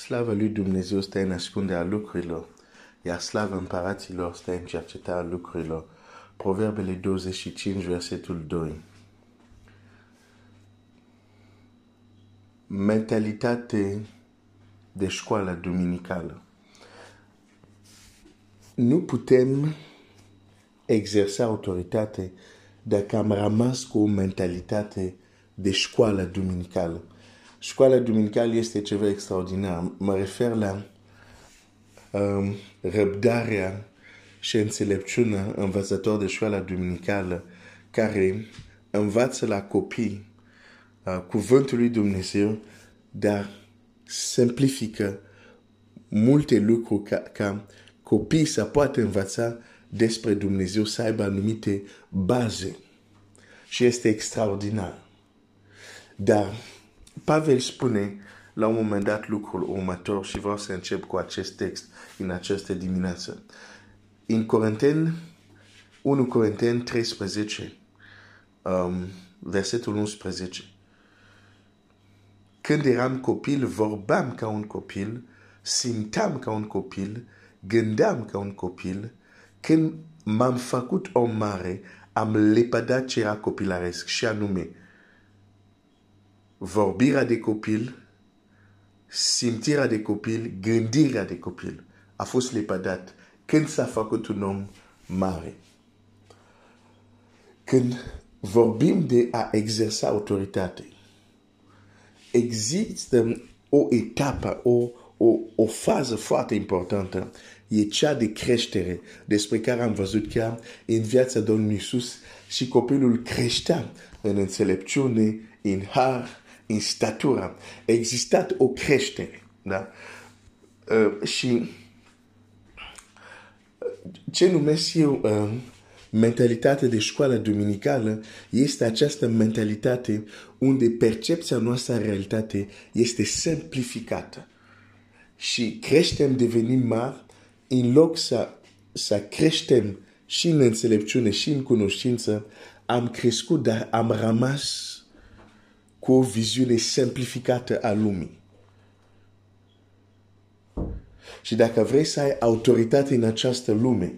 Slava lui Dumnezeu stă în ascunderea lucrurilor, iar slava împăraților stă în cercetarea lucrurilor. Proverbele 25, versetul 2. Mentalitate de școală duminicală. Nu putem exersa autoritate dacă am rămas cu o mentalitate de școală duminicală. Școala duminicală este ceva extraordinar. Mă refer la um, răbdarea și înțelepciunea învățător de școala duminicală care învață la copii uh, cuvântul lui Dumnezeu, dar simplifică multe lucruri ca, ca copiii să poată învăța despre Dumnezeu, să aibă anumite baze. Și este extraordinar. Dar Pavel spune la un moment dat lucrul următor și vreau să încep cu acest text în această dimineață. În Corinteni, 1 Corinteni 13, um, versetul 11. Când eram copil, vorbeam ca un copil, simteam ca un copil, gândeam ca un copil. Când m-am făcut om mare, am lepădat ce era copilaresc și anume vorbirea de copil, simțirea de copil, gândirea de copil. A fost lepădat când s-a făcut un om mare. Când vorbim de a exersa autoritate, există o etapă, o, o, o fază foarte importantă, e cea de creștere, despre care am văzut chiar în viața Domnului Iisus și copilul creștea în înțelepciune, în har, în statura, a existat o creștere. Da? Uh, și ce numesc eu uh, mentalitate de școală duminicală este această mentalitate unde percepția noastră a realitate este simplificată. Și creștem, devenim mari, în loc să, să creștem și în înțelepciune și în cunoștință, am crescut, dar am rămas cu o viziune simplificată a lumii. Și dacă vrei să ai autoritate în această lume,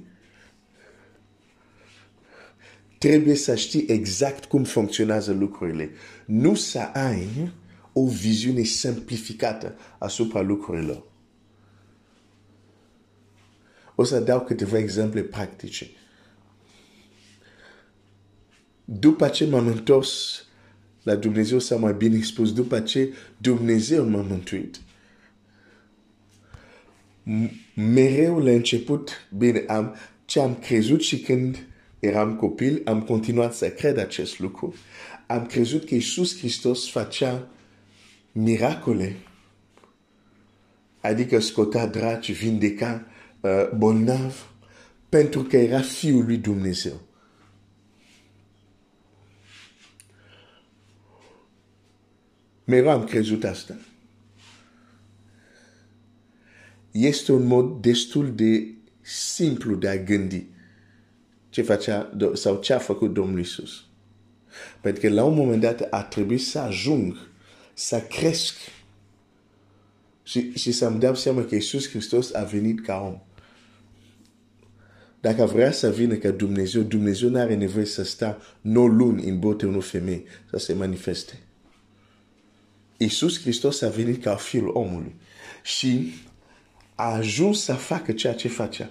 trebuie să știi exact cum funcționează lucrurile. Nu să ai o viziune simplificată asupra lucrurilor. O să dau câteva exemple practice. După ce m-am întors la Dumnezeu s-a mai bine spus după ce Dumnezeu m-a mântuit. Mereu la început, bine, am, ce am crezut și când eram copil, am continuat să cred acest lucru. Am crezut că Iisus Hristos facea miracole, adică scotea draci, vindeca uh, bolnav, pentru că era Fiul lui Dumnezeu. Mereu am crezut asta. Este un mod destul de simplu de a gândi ce facea sau ce a făcut Domnul Isus. Pentru că la un moment dat a trebuit să ajung, să cresc și, și să-mi dau seama că Iisus Hristos a venit ca om. Dacă vrea să vină ca Dumnezeu, Dumnezeu nu are nevoie să sta 9 luni în bote unor femei să se manifeste. Iisus Hristos a venit ca fiul omului și a ajuns să facă ceea ce facea.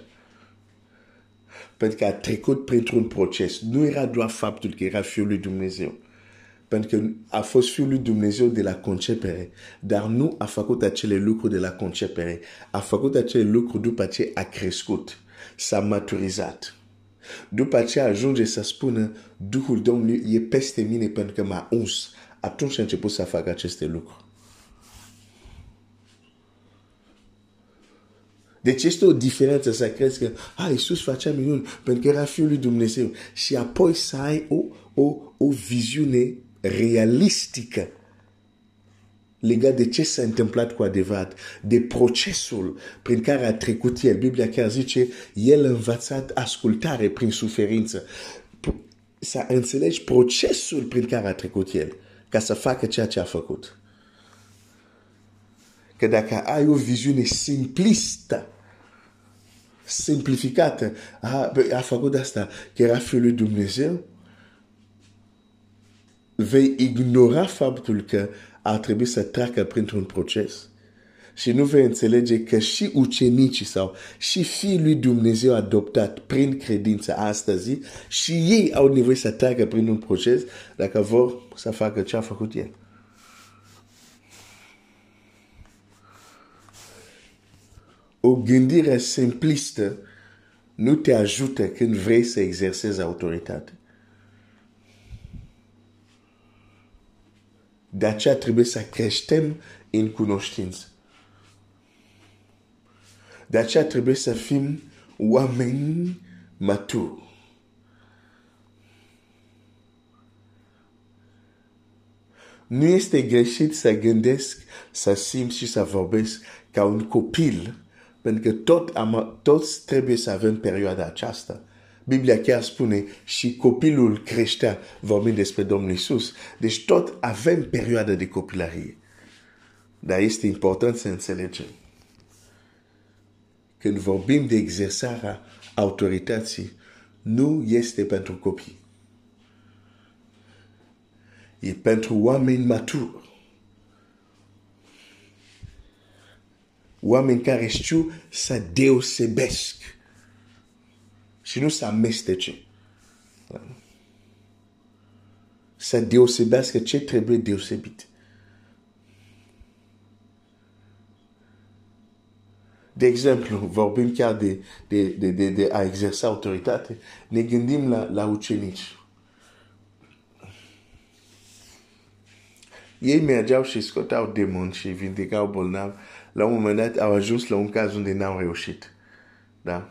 Pentru că a trecut printr-un proces. Nu era doar faptul că era fiul lui Dumnezeu. Pentru că a fost fiul lui Dumnezeu de la concepere, dar nu a făcut acele lucruri de la concepere. A făcut acele lucruri după ce a crescut, s-a maturizat. După ce ajunge să spună, Duhul Domnului e peste mine pentru că m-a uns, atunci a început să facă aceste lucruri. Deci este o diferență să crezi că ah, Iisus facea minuni pentru că era Fiul lui Dumnezeu și apoi să ai o, o, o viziune realistică legat de ce s-a întâmplat cu adevărat, de procesul prin care a trecut el. Biblia chiar zice, el a învățat ascultare prin suferință. Să înțelegi procesul prin care a trecut el ca să facă ceea ce a făcut. că dacă ai o viziune simplistă, simplificată, a, a făcut asta, că era Fiul lui Dumnezeu, vei ignora faptul că ar trebui să treacă printr-un proces și nu vei înțelege că și ucenicii sau și fiii lui Dumnezeu adoptat prin credință astăzi și ei au nevoie să treacă prin un proces dacă vor să facă ce a făcut el. O gândire simplistă nu te ajută când vrei să exersezi autoritate. De aceea trebuie să creștem în cunoștință. De aceea trebuie să fim oameni maturi. Nu este greșit să gândesc, să simt și să vorbesc ca un copil, pentru că tot am, toți trebuie să avem perioada aceasta. Biblia chiar spune și copilul creștea vorbind despre Domnul Isus. Deci tot avem perioada de copilărie. Dar este important să înțelegem. Când vorbim de exersarea autorității, nu este pentru copii. E pentru oameni maturi. Oameni care știu să deosebesc și nu să amestece. Să deosebească ce trebuie deosebit. De exemplu, vorbim chiar de, de, de, de, de a exersa autoritate, ne gândim la, la ucenici. Ei mergeau și scoteau demoni și vindecau bolnavi. La un moment dat au ajuns la un caz unde n-au reușit. Da?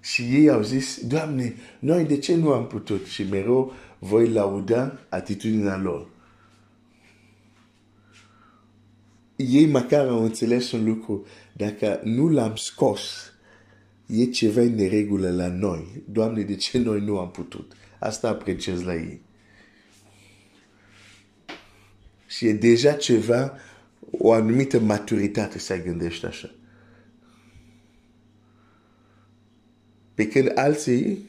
Și ei au zis, Doamne, noi de ce nu am putut? Și mereu voi lauda atitudinea lor. Ei măcar au înțeles un lucru. Dacă nu l-am scos, e ceva în neregulă la noi. Doamne, de ce noi nu am putut? Asta apreciez la ei. Și e deja ceva, o anumită maturitate să gândești așa. Pe când alții,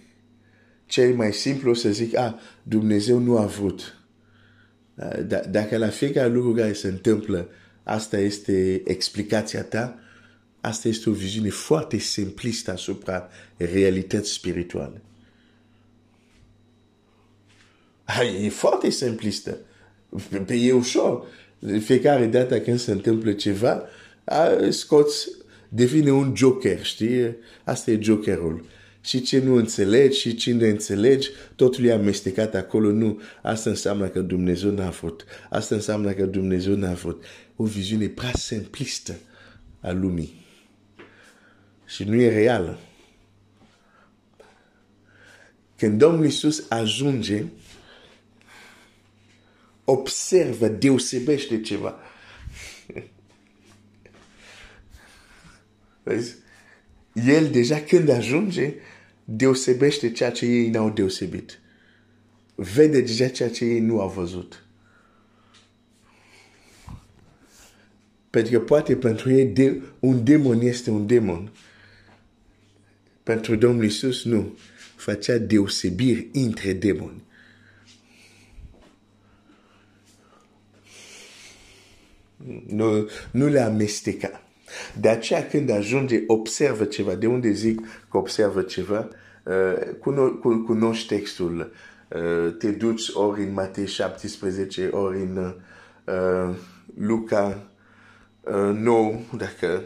cel mai simplu să zic, ah, Dumnezeu nu a vrut. Dacă la fiecare lucru care se întâmplă, asta este explicația ta, asta este o viziune foarte simplistă asupra realității spirituale. E foarte simplistă. E ușor. Fiecare dată când se întâmplă ceva, scoți, devine un joker, știi? Asta e jokerul. Și ce nu înțelegi și cine înțelegi, totul e amestecat acolo. Nu, asta înseamnă că Dumnezeu n-a vrut. Asta înseamnă că Dumnezeu n-a vrut o viziune prea simplistă a lumii. Și nu e reală. Când Domnul Iisus ajunge, observă, deosebește ceva. Vezi? El deja când ajunge, deosebește ceea ce ei n-au deosebit. Vede deja ceea ce ei nu au văzut. Pentru că poate pentru ei de, un demon este un demon. Pentru Domnul Iisus nu. Facea deosebiri între demoni. Nu, nu le amesteca. De aceea când ajunge, observă ceva. De unde zic că observă ceva? Uh, cuno, cunoști textul. Uh, te duci ori în Matei 17, ori în uh, Luca uh, nou, dacă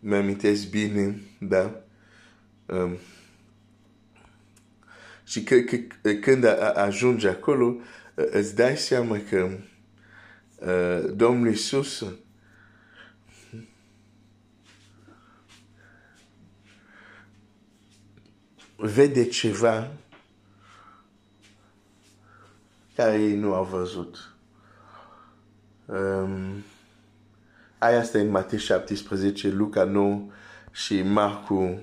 mi-amintesc bine, da? Um, și că, că, când ajungi acolo, uh, îți dai seama că uh, Domnul Iisus vede ceva care ei nu au văzut. Um, Aia este în Matei 17, Luca 9 și Marcu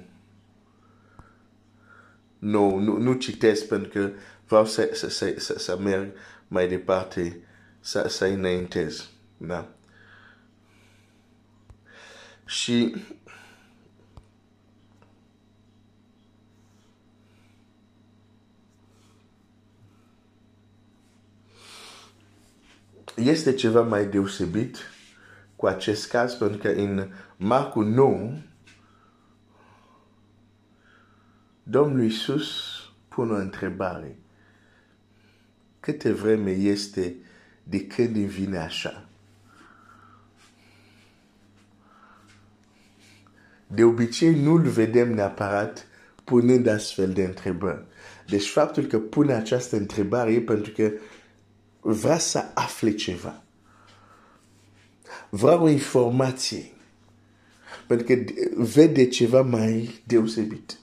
9. Nu, nu citesc pentru că vreau să, să, să, să, să merg mai departe să, să înaintezi. Da? Și este ceva mai deosebit cu acest caz, pentru că în Marcu 9, Domnul Iisus pune o întrebare. Câte vreme este de când îmi vine așa? De obicei nu-l vedem neapărat punând astfel de întrebări. Deci faptul că pune această întrebare e pentru că vrea să afle ceva. Vrea o informație. Pentru că vede ceva mai deosebit.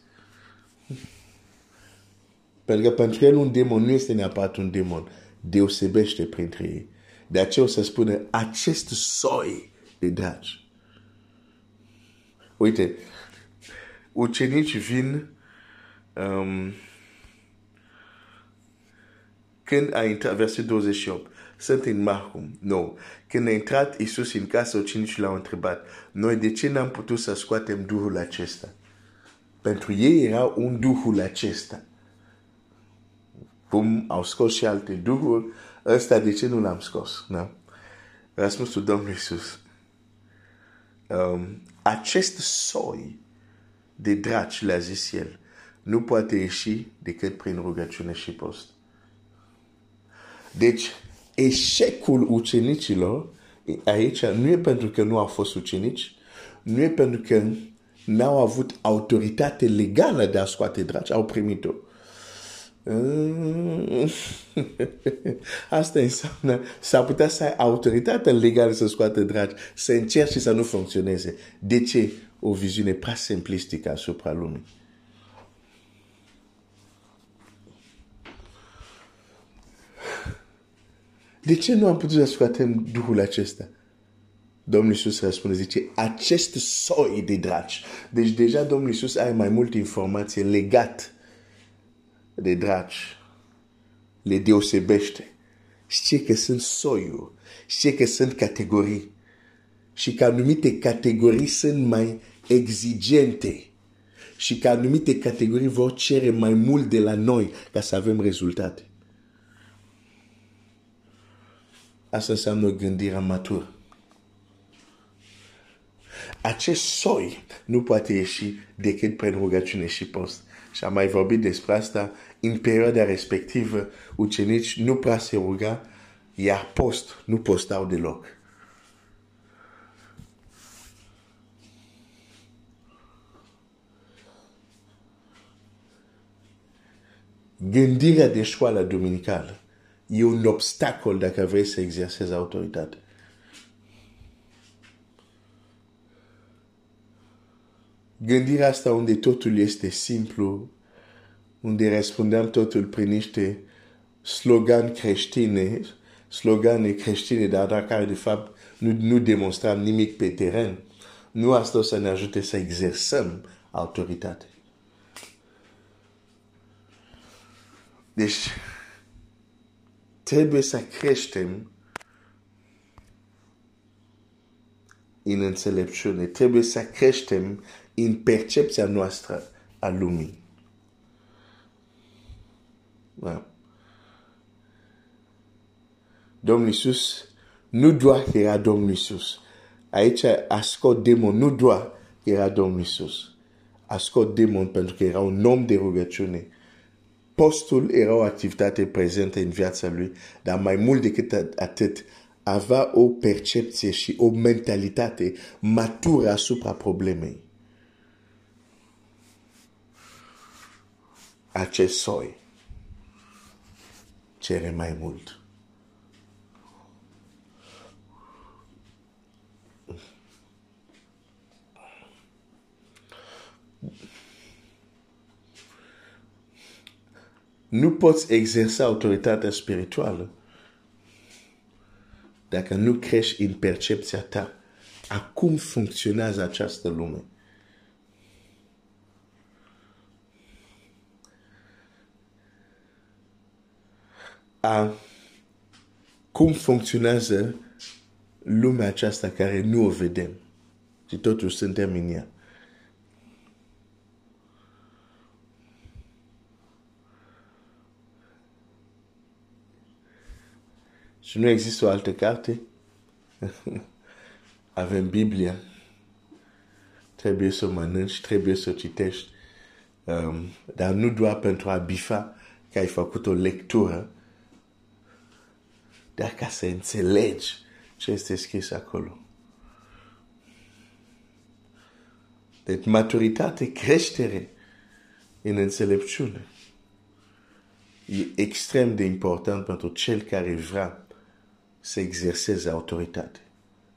Pentru că pentru el un demon nu este neapărat un demon. Deosebește printre ei. De aceea o să spune acest soi de dragi. Uite, ucenici vin um, când a intrat, verset 28, sunt în Marcum, nu. Când a intrat Iisus în casă, ucenicii l-au întrebat, noi de ce n-am putut să scoatem Duhul acesta? Pentru ei era un Duhul acesta. Cum au scos și alte Duhuri, ăsta de ce nu l-am scos? Da? Răspunsul Domnului Iisus. Um, acest soi de draci, le-a zis el, nu poate ieși decât prin rugăciune și post. Deci, eșecul ucenicilor aici nu e pentru că nu au fost ucenici, nu e pentru că n-au avut autoritate legală de a scoate draci, au primit-o. Asta înseamnă, s-ar putea să ai autoritate legală să scoate dragi, să încerci și să nu funcționeze. De ce? O viziune prea simplistică asupra lumii. De ce nu am putut să scoatem Duhul acesta? Domnul Iisus răspunde, zice, acest soi de dragi. Deci deja Domnul Iisus are mai multe informații legate de dragi. Le deosebește. Știe că sunt soiuri. Știe că sunt categorii. Și că anumite categorii sunt mai exigente. Și că anumite categorii vor cere mai mult de la noi ca să avem rezultate. Asta înseamnă gândirea matură. Acest soi nu poate ieși decât prin rugăciune și post. Și am mai vorbit despre asta, în perioada respectivă, ucenici nu prea se ruga, iar post nu postau deloc. Gândirea de școală dominicală e un obstacol dacă vrei să exersezi autoritate. Gândirea asta unde totul este simplu, unde răspundeam totul prin niște slogan creștine, slogane creștine, dar dacă de fapt nu, nu demonstram nimic pe teren, nu asta o să ne ajute să exersăm autoritate. Deci, creștem în înțelepciune, trebuie să creștem în percepția noastră a lumii. Da. Domnul Iisus nu doar era Domnul Iisus. Aici a scos demon, nu doar era Domnul Iisus. A scos demon pentru că era un om de rugăciune postul era o activitate prezentă în viața lui, dar mai mult decât atât, avea o percepție și o mentalitate matură asupra problemei. Acest soi cere mai mult. Nu poți exersa autoritatea spirituală dacă nu crești în percepția ta a cum funcționează această lume. A cum funcționează lumea aceasta care nu o vedem. Și totuși suntem în ea. Și nu există o altă carte. Avem Biblia. Trebuie să o mănânci, trebuie să o citești. Um, dar nu doar pentru a bifa că ai făcut o lectură, dar ca să înțelegi ce este scris acolo. Deci maturitate, creștere în înțelepciune e extrem de important pentru cel care vrea să exerseze autoritate.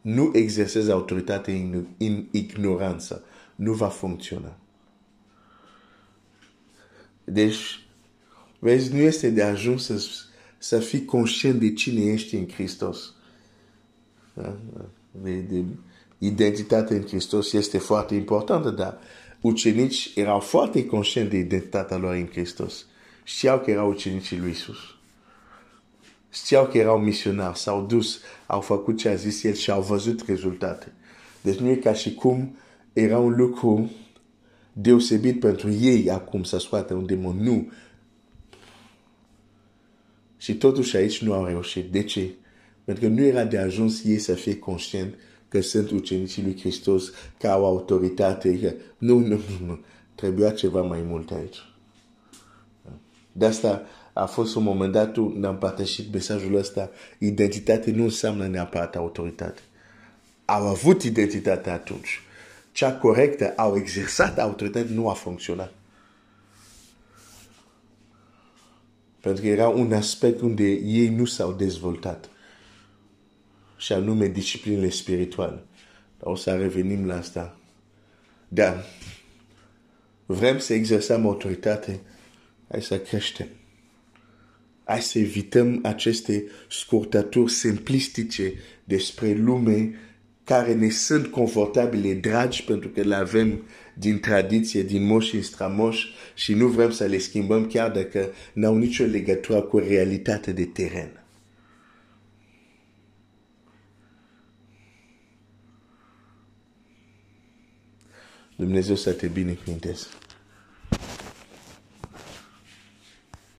Nu exerseze autoritate în, în ignoranță. Nu va funcționa. Deci, vezi, nu este de ajuns să, să fii conștient de cine ești în Hristos. Da? De, de identitate în Hristos este foarte importantă, dar ucenici erau foarte conștienți de identitatea lor în Hristos. Știau că erau ucenicii lui Isus. Știau că erau misionari, s-au dus, au făcut ce a zis el și au văzut rezultate. Deci nu e ca și cum era un lucru deosebit pentru ei acum să scoată un demon. Nu. Și totuși aici nu au reușit. De ce? Pentru că nu era de ajuns ei să fie conștient că sunt ucenicii lui Hristos, că au autoritate. Că... Nu, nu, nu, nu. Trebuia ceva mai mult aici. De asta a fost un moment dat unde am împărtășit mesajul ăsta. Identitate nu înseamnă neapărat autoritate. Au avut identitate atunci. Cea corectă, au exersat autoritate, nu a funcționat. Pentru că era un aspect unde ei nu s-au dezvoltat. Și anume disciplinele spirituale. O să revenim la asta. Dar vrem să exersăm autoritate, hai să creștem. Hai să evităm aceste scurtături simplistice despre lume care ne sunt confortabile, dragi, pentru că le avem din tradiție, din moși în stramoși și nu vrem să le schimbăm chiar dacă n-au nicio legătură cu realitatea de teren. Dumnezeu să te binecuvinteze.